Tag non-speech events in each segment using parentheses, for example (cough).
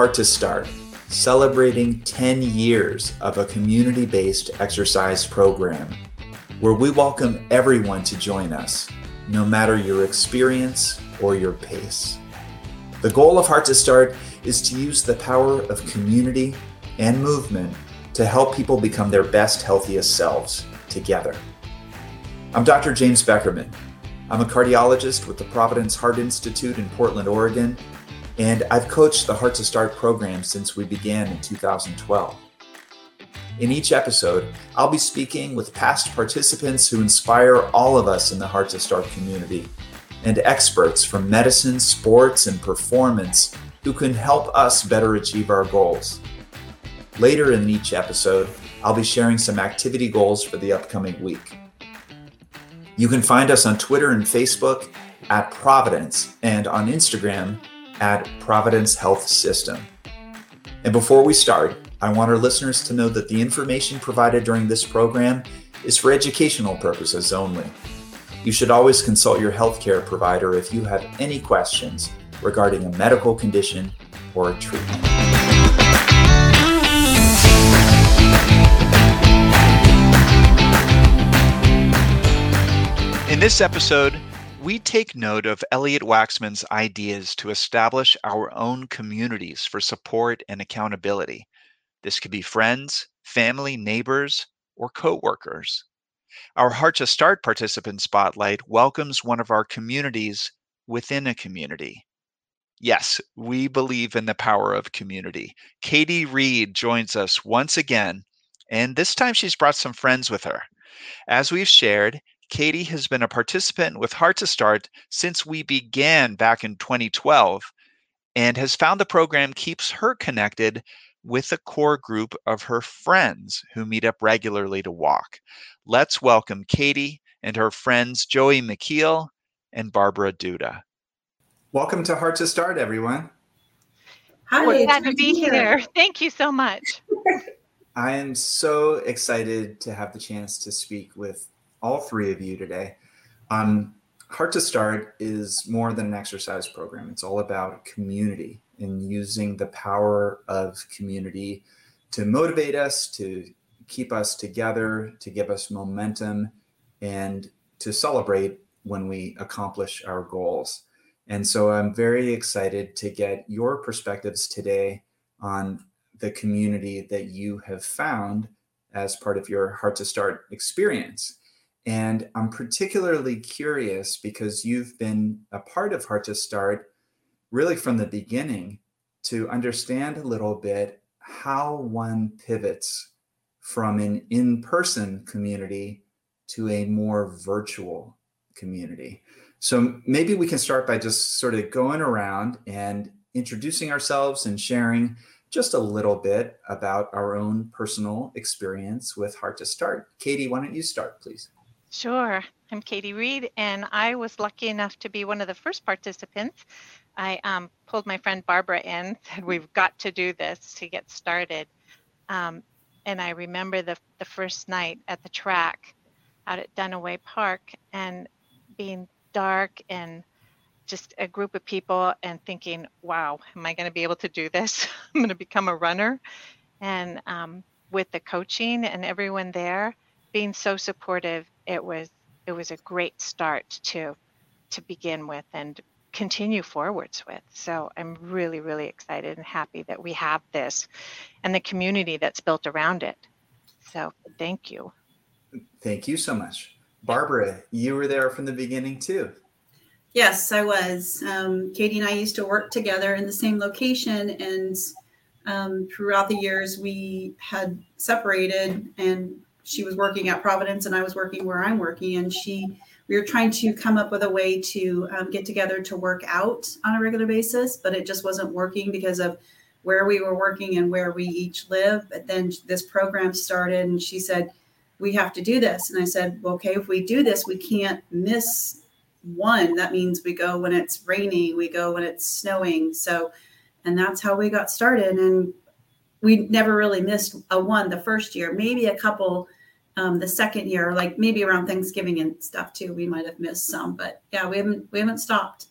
Heart to Start, celebrating 10 years of a community based exercise program where we welcome everyone to join us, no matter your experience or your pace. The goal of Heart to Start is to use the power of community and movement to help people become their best, healthiest selves together. I'm Dr. James Beckerman. I'm a cardiologist with the Providence Heart Institute in Portland, Oregon, and I've coached the Heart to Start program since we began in 2012. In each episode, I'll be speaking with past participants who inspire all of us in the Heart to Start community and experts from medicine, sports, and performance who can help us better achieve our goals. Later in each episode, I'll be sharing some activity goals for the upcoming week. You can find us on Twitter and Facebook at Providence and on Instagram at Providence Health System. And before we start, I want our listeners to know that the information provided during this program is for educational purposes only. You should always consult your healthcare provider if you have any questions regarding a medical condition or a treatment. In this episode, we take note of Elliot Waxman's ideas to establish our own communities for support and accountability. This could be friends, family, neighbors, or coworkers. Our Heart to Start participant spotlight welcomes one of our communities within a community. Yes, we believe in the power of community. Katie Reed joins us once again, and this time she's brought some friends with her. As we've shared, Katie has been a participant with Heart to Start since we began back in 2012 and has found the program keeps her connected with a core group of her friends who meet up regularly to walk. Let's welcome Katie and her friends Joey McKeel and Barbara Duda. Welcome to Heart to Start, everyone. Hi, We're glad to be here. here. Thank you so much. (laughs) I am so excited to have the chance to speak with all three of you today. Um, Heart to Start is more than an exercise program. It's all about community and using the power of community to motivate us, to keep us together, to give us momentum, and to celebrate when we accomplish our goals. And so I'm very excited to get your perspectives today on the community that you have found as part of your Heart to Start experience. And I'm particularly curious because you've been a part of Heart to Start really from the beginning to understand a little bit how one pivots from an in person community to a more virtual community. So maybe we can start by just sort of going around and introducing ourselves and sharing just a little bit about our own personal experience with Heart to Start. Katie, why don't you start, please? Sure. I'm Katie Reed, and I was lucky enough to be one of the first participants. I um, pulled my friend Barbara in, (laughs) said, We've got to do this to get started. Um, and I remember the, the first night at the track out at Duniway Park and being dark and just a group of people and thinking, wow, am I going to be able to do this? (laughs) I'm going to become a runner. And um, with the coaching and everyone there being so supportive it was it was a great start to to begin with and continue forwards with. So I'm really, really excited and happy that we have this and the community that's built around it. So thank you. Thank you so much. Barbara, you were there from the beginning too. Yes, I was. Um, Katie and I used to work together in the same location, and um, throughout the years, we had separated and she was working at Providence and I was working where I'm working, and she we were trying to come up with a way to um, get together to work out on a regular basis, but it just wasn't working because of where we were working and where we each live. But then this program started, and she said, "We have to do this," and I said, well, "Okay, if we do this, we can't miss one. That means we go when it's raining, we go when it's snowing." So, and that's how we got started, and we never really missed a one the first year, maybe a couple um, the second year, like maybe around Thanksgiving and stuff too. We might have missed some, but yeah, we haven't we haven't stopped.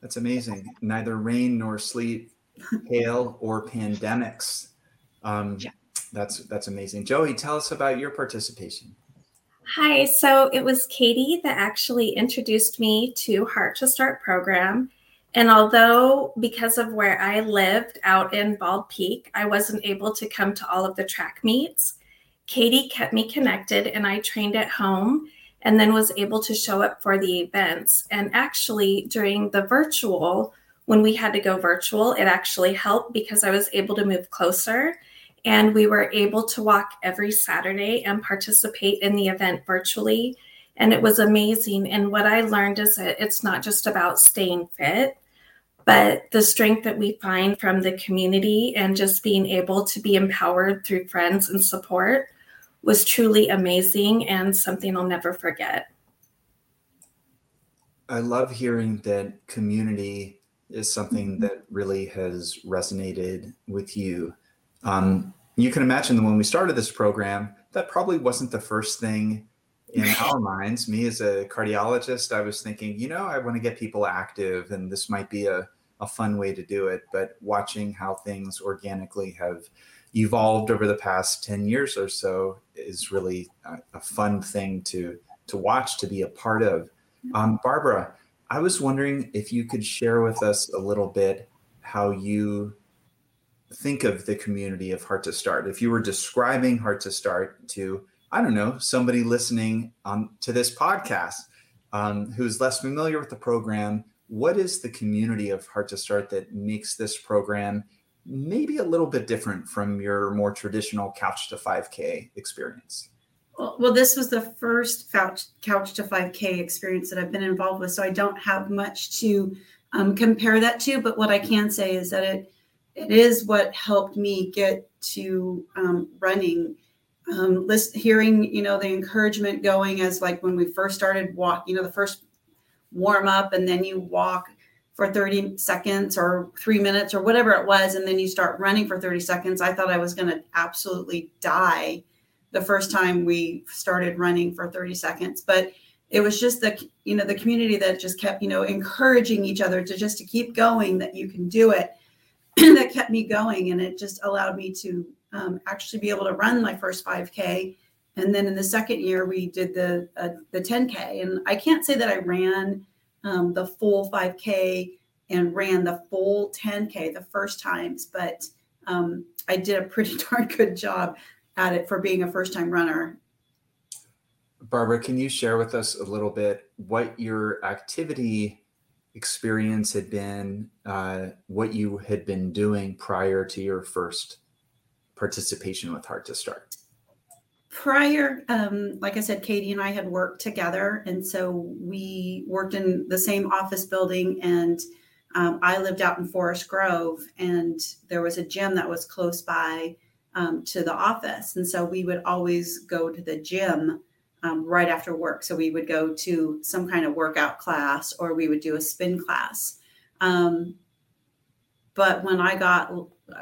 That's amazing. Neither rain nor sleet hail, or pandemics. Um, Yeah. That's that's amazing. Joey, tell us about your participation. Hi, so it was Katie that actually introduced me to Heart to Start program. And although, because of where I lived out in Bald Peak, I wasn't able to come to all of the track meets, Katie kept me connected and I trained at home and then was able to show up for the events. And actually, during the virtual, when we had to go virtual, it actually helped because I was able to move closer and we were able to walk every Saturday and participate in the event virtually. And it was amazing. And what I learned is that it's not just about staying fit, but the strength that we find from the community and just being able to be empowered through friends and support was truly amazing and something I'll never forget. I love hearing that community is something that really has resonated with you. Um, you can imagine that when we started this program, that probably wasn't the first thing in (laughs) our minds. Me as a cardiologist, I was thinking, you know, I want to get people active and this might be a, a fun way to do it. But watching how things organically have evolved over the past 10 years or so is really a, a fun thing to to watch to be a part of. Um, Barbara, I was wondering if you could share with us a little bit how you think of the community of Heart to Start. If you were describing Heart to Start to, I don't know, somebody listening on to this podcast um, who's less familiar with the program, what is the community of Heart to Start that makes this program maybe a little bit different from your more traditional couch to 5K experience? Well, well, this was the first couch, to 5K experience that I've been involved with, so I don't have much to um, compare that to. But what I can say is that it it is what helped me get to um, running. Um, list, hearing you know the encouragement going as like when we first started walk, you know the first warm up, and then you walk for 30 seconds or three minutes or whatever it was, and then you start running for 30 seconds. I thought I was going to absolutely die the first time we started running for 30 seconds but it was just the you know the community that just kept you know encouraging each other to just to keep going that you can do it (clears throat) that kept me going and it just allowed me to um, actually be able to run my first 5k and then in the second year we did the uh, the 10k and i can't say that i ran um, the full 5k and ran the full 10k the first times but um, i did a pretty (laughs) darn good job at it for being a first time runner. Barbara, can you share with us a little bit what your activity experience had been, uh, what you had been doing prior to your first participation with Heart to Start? Prior, um, like I said, Katie and I had worked together. And so we worked in the same office building. And um, I lived out in Forest Grove, and there was a gym that was close by um, to the office. And so we would always go to the gym um, right after work. So we would go to some kind of workout class or we would do a spin class. Um, but when I got,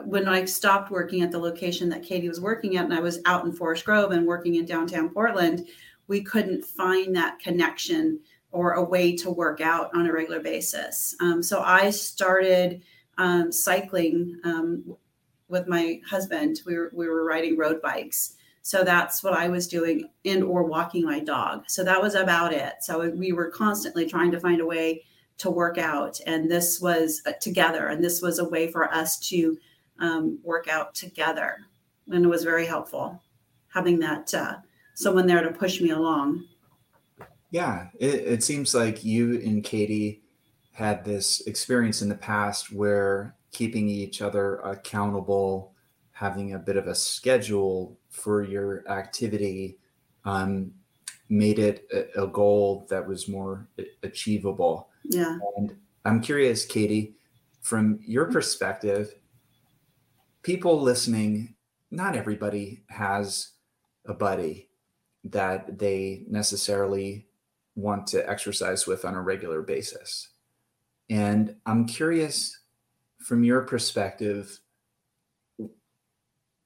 when I stopped working at the location that Katie was working at, and I was out in Forest Grove and working in downtown Portland, we couldn't find that connection or a way to work out on a regular basis. Um, so I started um, cycling um, with my husband. We were we were riding road bikes. So that's what I was doing and or walking my dog. So that was about it. So we were constantly trying to find a way to work out and this was uh, together and this was a way for us to um, work out together and it was very helpful having that uh, someone there to push me along yeah it, it seems like you and katie had this experience in the past where keeping each other accountable, having a bit of a schedule for your activity um, made it a, a, goal that was more achievable. Yeah. And I'm curious, Katie, from your perspective, people listening, not everybody has a buddy that they necessarily want to exercise with on a regular basis. And I'm curious from your perspective,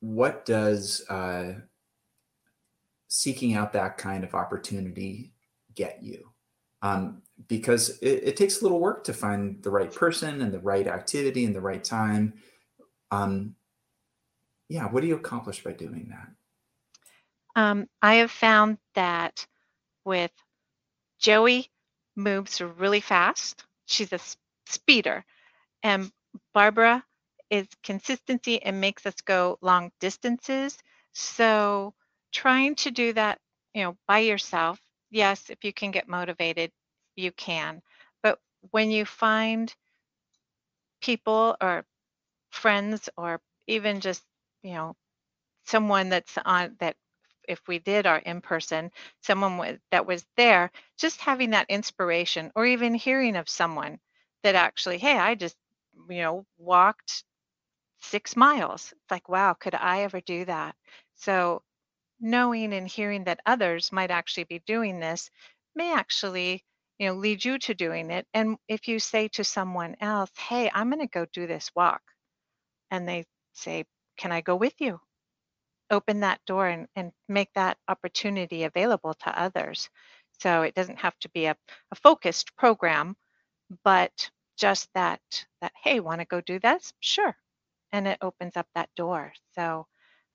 what does uh, seeking out that kind of opportunity get you? Um, because it, it, takes a little work to find the right person and the right activity and the right time. Um, yeah, what do you accomplish by doing that? Um, I have found that with Joey moves really fast. She's a speeder. And Barbara is consistency and makes us go long distances. So trying to do that, you know, by yourself, yes, if you can get motivated, you can. But when you find people or friends or even just, you know, someone that's on that if we did our in person, someone that was there, just having that inspiration or even hearing of someone that actually, hey, I just, you know, walked six miles. It's like, wow, could I ever do that? So knowing and hearing that others might actually be doing this may actually you know lead you to doing it and if you say to someone else hey i'm going to go do this walk and they say can i go with you? Open that door and, and make that opportunity available to others. So it doesn't have to be a, a focused program but just that that hey want to go do this? Sure. And it opens up that door. So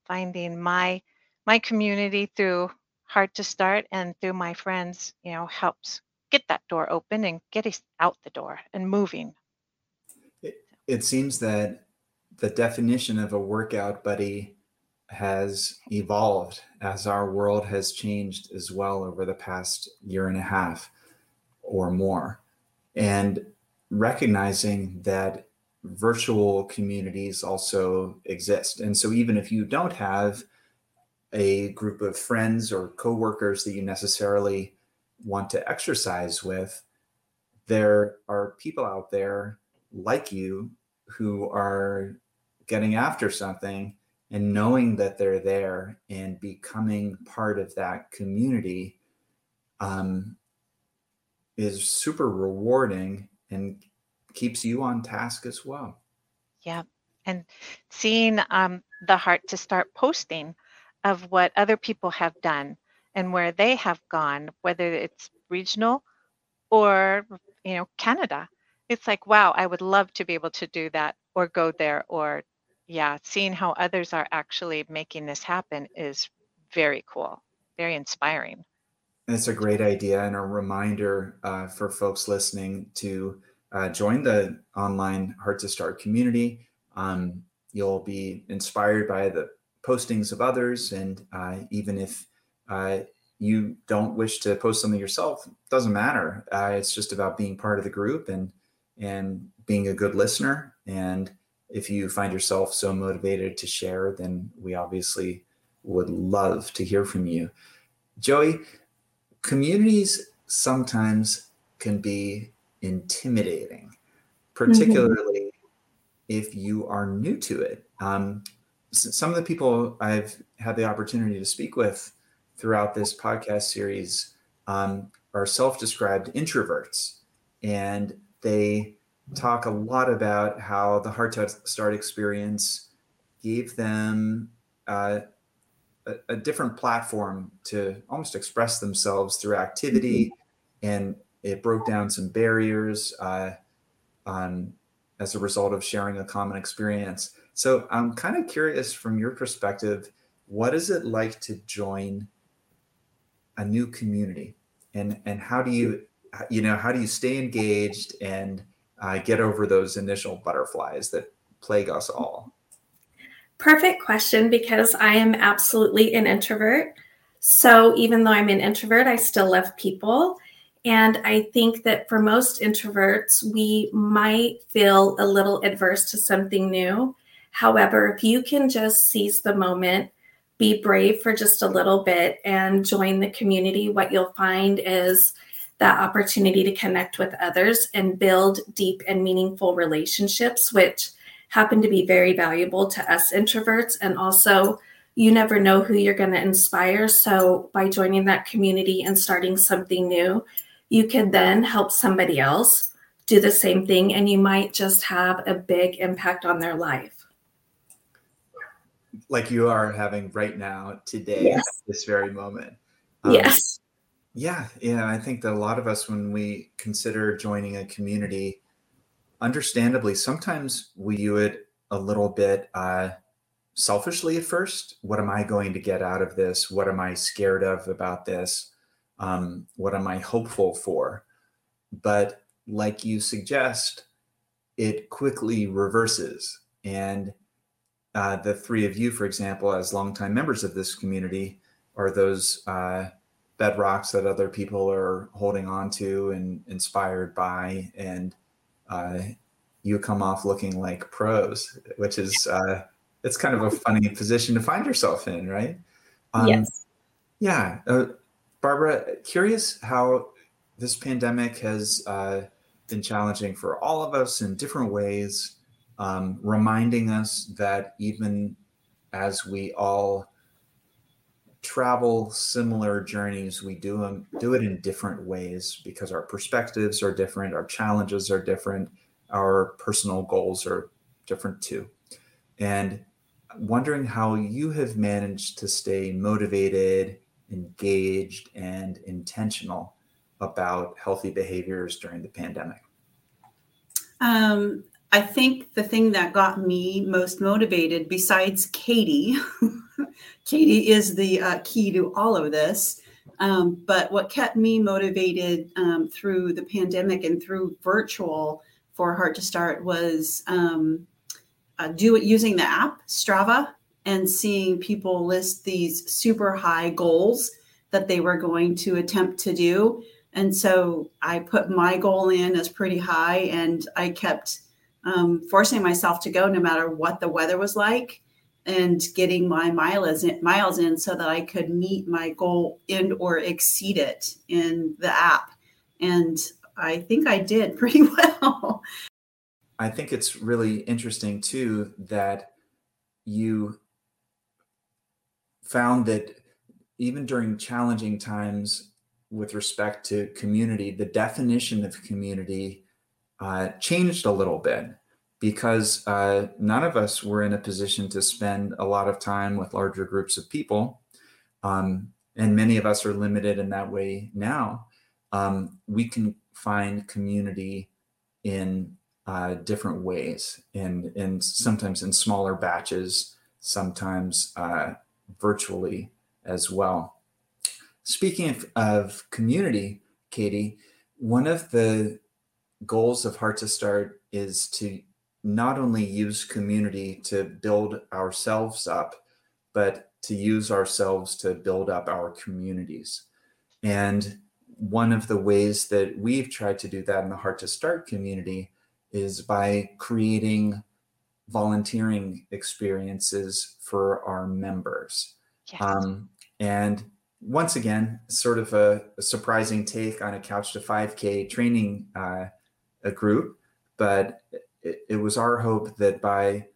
finding my my community through Heart to Start and through my friends, you know, helps get that door open and get us out the door and moving. It, it seems that the definition of a workout buddy has evolved as our world has changed as well over the past year and a half or more. And recognizing that virtual communities also exist. And so even if you don't have a group of friends or coworkers that you necessarily want to exercise with, there are people out there like you who are getting after something and knowing that they're there and becoming part of that community um, is super rewarding and keeps you on task as well. Yeah. And seeing um, the heart to start posting of what other people have done and where they have gone, whether it's regional or you know Canada. It's like, wow, I would love to be able to do that or go there or yeah, seeing how others are actually making this happen is very cool, very inspiring. It's a great idea and a reminder uh, for folks listening to uh, join the online Heart to Start community. Um, you'll be inspired by the postings of others. And uh, even if uh, you don't wish to post something yourself, doesn't matter. Uh, it's just about being part of the group and and being a good listener. And if you find yourself so motivated to share, then we obviously would love to hear from you. Joey, communities sometimes can be intimidating, particularly mm-hmm. if you are new to it. Um, some of the people I've had the opportunity to speak with throughout this podcast series um, are self-described introverts, and they talk a lot about how the Heart to Start experience gave them uh, a, a, different platform to almost express themselves through activity, mm-hmm. and it broke down some barriers uh, on, as a result of sharing a common experience. So I'm kind of curious from your perspective, what is it like to join a new community, and and how do you you know how do you stay engaged and uh, get over those initial butterflies that plague us all? Perfect question because I am absolutely an introvert. So even though I'm an introvert, I still love people. And I think that for most introverts, we might feel a little adverse to something new. However, if you can just seize the moment, be brave for just a little bit, and join the community, what you'll find is that opportunity to connect with others and build deep and meaningful relationships, which happen to be very valuable to us introverts. And also, you never know who you're going to inspire. So, by joining that community and starting something new, you can then help somebody else do the same thing, and you might just have a big impact on their life like you are having right now today yes. at this very moment. Um, yes. Yeah, yeah. I think that a lot of us, when we consider joining a community, understandably, sometimes we view it a little bit uh, selfishly at first. What am I going to get out of this? What am I scared of about this? Um, what am I hopeful for? But like you suggest, it quickly reverses. And uh, the three of you, for example, as longtime members of this community, are those uh, bedrocks that other people are holding on to and inspired by. And uh, you come off looking like pros, which is uh, it's kind of a funny position to find yourself in, right? Um, yes. Yeah, uh, Barbara, curious how this pandemic has uh, been challenging for all of us in different ways, um, reminding us that even as we all travel similar journeys, we do them do it in different ways because our perspectives are different, our challenges are different, our personal goals are different too. And wondering how you have managed to stay motivated, engaged, and intentional about healthy behaviors during the pandemic? Um, I think the thing that got me most motivated, besides Katie, (laughs) Katie is the uh, key to all of this. Um, but what kept me motivated um, through the pandemic and through virtual for Heart to Start was um, uh, do it using the app Strava and seeing people list these super high goals that they were going to attempt to do. And so I put my goal in as pretty high, and I kept um, forcing myself to go no matter what the weather was like and getting my miles in, miles in so that I could meet my goal and or exceed it in the app. And I think I did (laughs) pretty well. I think it's really interesting too that you found that even during challenging times with respect to community, the definition of community uh, changed a little bit because uh, none of us were in a position to spend a lot of time with larger groups of people. Um, and many of us are limited in that way now. Um, we can find community in uh, different ways, and and sometimes in smaller batches, sometimes uh, virtually as well. Speaking of, of community, Katie, one of the goals of Heart to Start is to not only use community to build ourselves up, but to use ourselves to build up our communities. And one of the ways that we've tried to do that in the Heart to Start community is by creating volunteering experiences for our members. Yes. Um, and once again, sort of a, a, surprising take on a Couch to 5K training uh, a group, but it, was our hope that by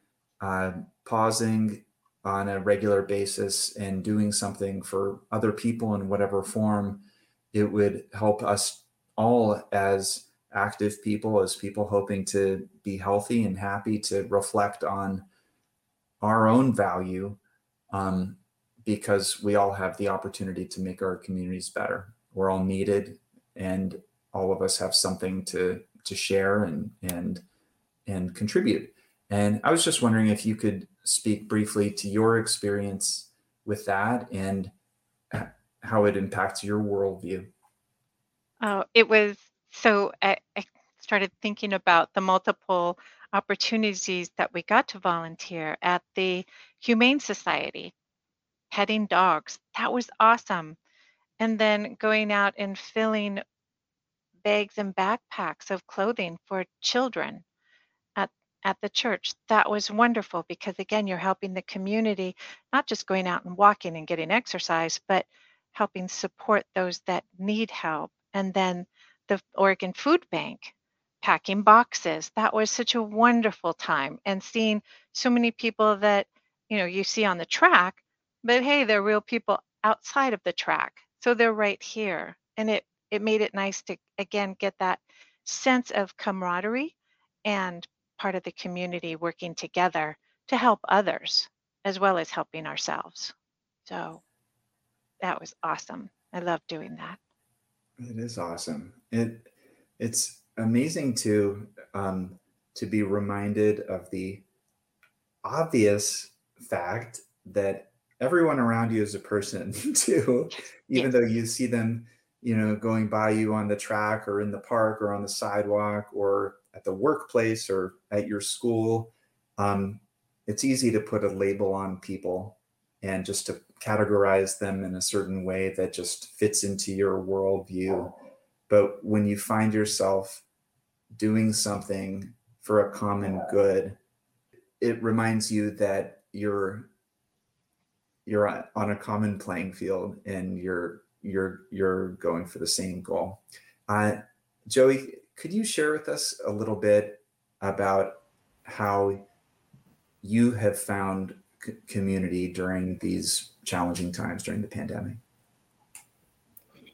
uh, pausing on a regular basis and doing something for other people in whatever form, it would help us all as active people, as people hoping to be healthy and happy, to reflect on our own value um, because we all have the opportunity to make our communities better. We're all needed and all of us have something to to share and and and contribute. And I was just wondering if you could speak briefly to your experience with that and uh, how it impacts your worldview. Oh, it was so I, I started thinking about the multiple opportunities that we got to volunteer at the Humane Society, petting dogs. That was awesome. And then going out and filling bags and backpacks of clothing for children at, the church. That was wonderful because, again, you're helping the community, not just going out and walking and getting exercise, but helping support those that need help. And then the Oregon Food Bank packing boxes. That was such a wonderful time and seeing so many people that, you know, you see on the track, but hey, they're real people outside of the track. So they're right here. And it it made it nice to again get that sense of camaraderie and part of the community working together to help others as well as helping ourselves. So that was awesome. I love doing that. It is awesome. It it's amazing to um, to be reminded of the obvious fact that everyone around you is a person (laughs) too, (laughs) even yes. though you see them, you know, going by you on the track or in the park or on the sidewalk or at the workplace or at your school. Um, it's easy to put a label on people and just to categorize them in a certain way that just fits into your worldview. But when you find yourself doing something for a common good, it reminds you that you're you're on a common playing field and you're you're you're going for the same goal. Uh, Joey, could you share with us a little bit about how you have found c- community during these challenging times during the pandemic?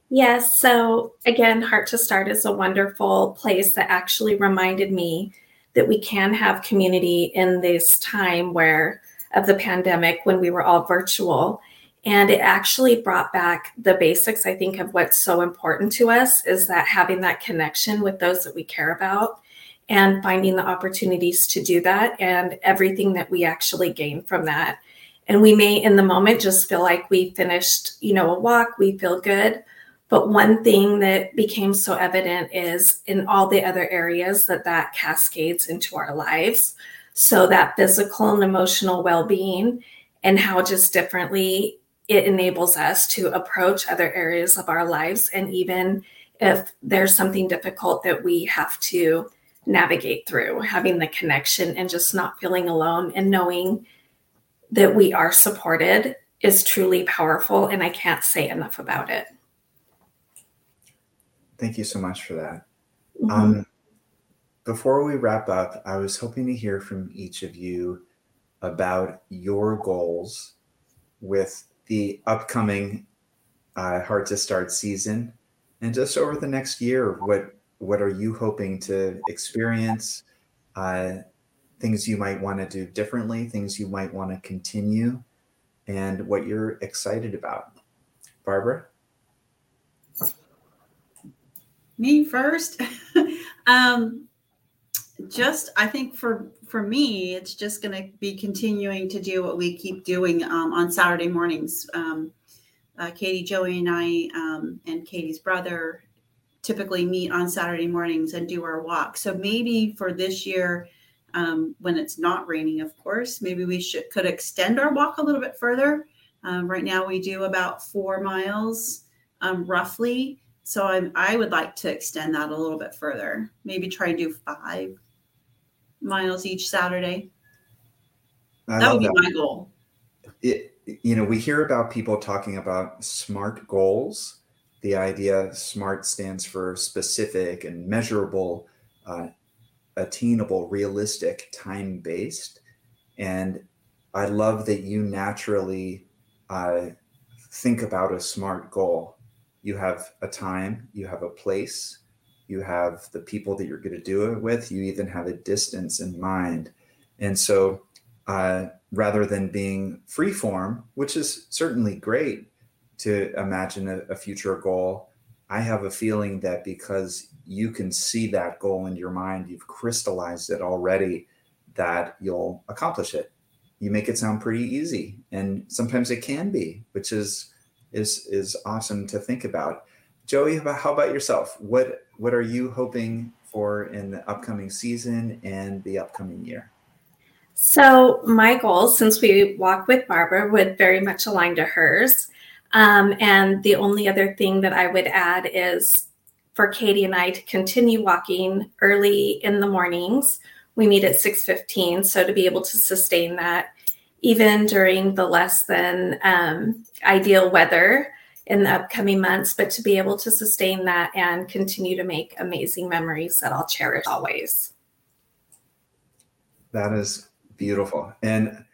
Yes. So, again, Heart to Start is a wonderful place that actually reminded me that we can have community in this time where of the pandemic when we were all virtual. And it actually brought back the basics, I think, of what's so important to us is that having that connection with those that we care about and finding the opportunities to do that and everything that we actually gain from that. And we may in the moment just feel like we finished, you know, a walk, we feel good. But one thing that became so evident is in all the other areas that that cascades into our lives. So that physical and emotional well being and how just differently it enables us to approach other areas of our lives. And even if there's something difficult that we have to navigate through, having the connection and just not feeling alone and knowing that we are supported is truly powerful. And I can't say enough about it. Thank you so much for that. Mm-hmm. Um, before we wrap up, I was hoping to hear from each of you about your goals with the upcoming uh, Heart to Start season and just over the next year. What what are you hoping to experience? Uh, things you might want to do differently, things you might want to continue, and what you're excited about. Barbara? Me first. (laughs) um, just I think for for me, it's just going to be continuing to do what we keep doing um, on Saturday mornings. Um, uh, Katie, Joey, and I, um, and Katie's brother, typically meet on Saturday mornings and do our walk. So maybe for this year, um, when it's not raining, of course, maybe we should could extend our walk a little bit further. Um, right now, we do about four miles um, roughly. So I'm, I would like to extend that a little bit further. Maybe try and do five miles each Saturday. I that would be that. my goal. It, you know, we hear about people talking about SMART goals. The idea SMART stands for specific and measurable, uh, attainable, realistic, time based. And I love that you naturally uh, think about a SMART goal. You have a time, you have a place, you have the people that you're going to do it with, you even have a distance in mind. And so, uh, rather than being free form, which is certainly great to imagine a, a future goal, I have a feeling that because you can see that goal in your mind, you've crystallized it already, that you'll accomplish it. You make it sound pretty easy, and sometimes it can be, which is is is awesome to think about. Joey, how about yourself? What what are you hoping for in the upcoming season and the upcoming year? So my goals, since we walk with Barbara, would very much align to hers. Um, and the only other thing that I would add is for Katie and I to continue walking early in the mornings. We meet at 6:15, so to be able to sustain that even during the less than um, ideal weather, in the upcoming months, but to be able to sustain that and continue to make amazing memories that I'll cherish always. That is beautiful. And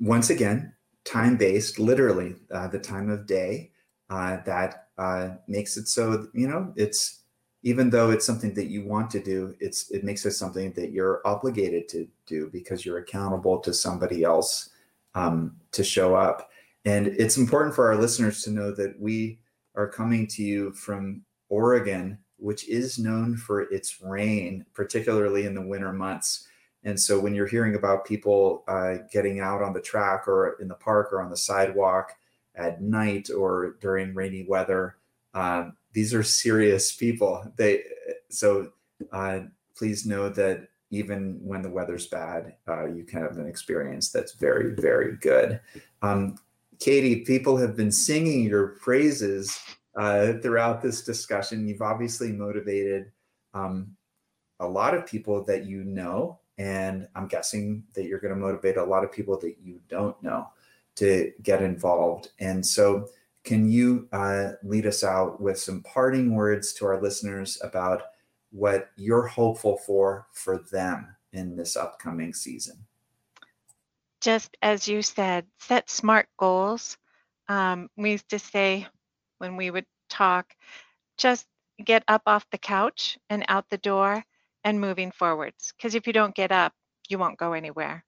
once again, time based, literally uh, the time of day uh, that uh, makes it so, you know, it's even though it's something that you want to do, it's it makes it something that you're obligated to do because you're accountable to somebody else um, to show up. And it's important for our listeners to know that we are coming to you from Oregon, which is known for its rain, particularly in the winter months. And so when you're hearing about people uh, getting out on the track or in the park or on the sidewalk at night or during rainy weather, um, these are serious people. They so uh, please know that even when the weather's bad, uh, you can have an experience that's very very good. Um, Katie, people have been singing your praises uh, throughout this discussion. You've obviously motivated um, a lot of people that you know, and I'm guessing that you're going to motivate a lot of people that you don't know to get involved. And so, can you uh, lead us out with some parting words to our listeners about what you're hopeful for for them in this upcoming season? Just as you said, set smart goals. Um, we used to say when we would talk, just get up off the couch and out the door and moving forwards. Because if you don't get up, you won't go anywhere.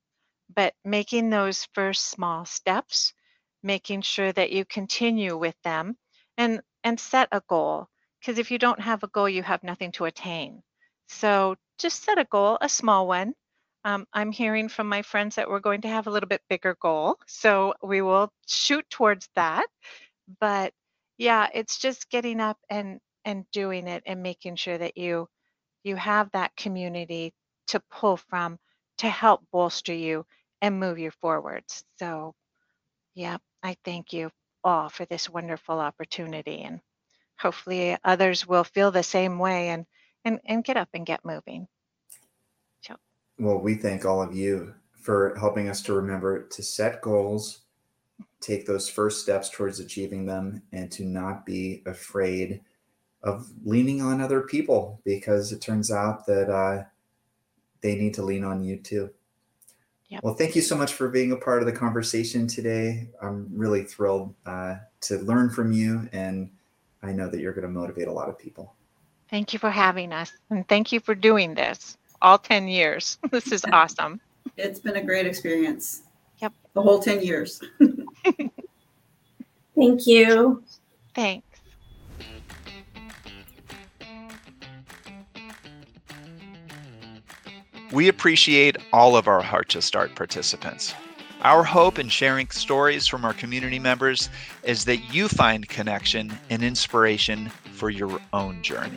But making those first small steps, making sure that you continue with them and and set a goal. Because if you don't have a goal, you have nothing to attain. So just set a goal, a small one. Um, I'm hearing from my friends that we're going to have a little bit bigger goal. So we will shoot towards that. But yeah it's just getting up and and doing it and making sure that you you have that community to pull from to help bolster you and move you forwards so yeah i thank you all for this wonderful opportunity and hopefully others will feel the same way and and, and get up and get moving well we thank all of you for helping us to remember to set goals take those first steps towards achieving them and to not be afraid of leaning on other people because it turns out that uh, they need to lean on you too. Yep. Well, thank you so much for being a part of the conversation today. I'm really thrilled uh, to learn from you, and I know that you're going to motivate a lot of people. Thank you for having us, and thank you for doing this all 10 years. (laughs) This is (laughs) awesome. It's been a great experience. Yep. The whole 10 years. (laughs) Thank you. Thanks. We appreciate all of our Heart to Start participants. Our hope in sharing stories from our community members is that you find connection and inspiration for your own journey.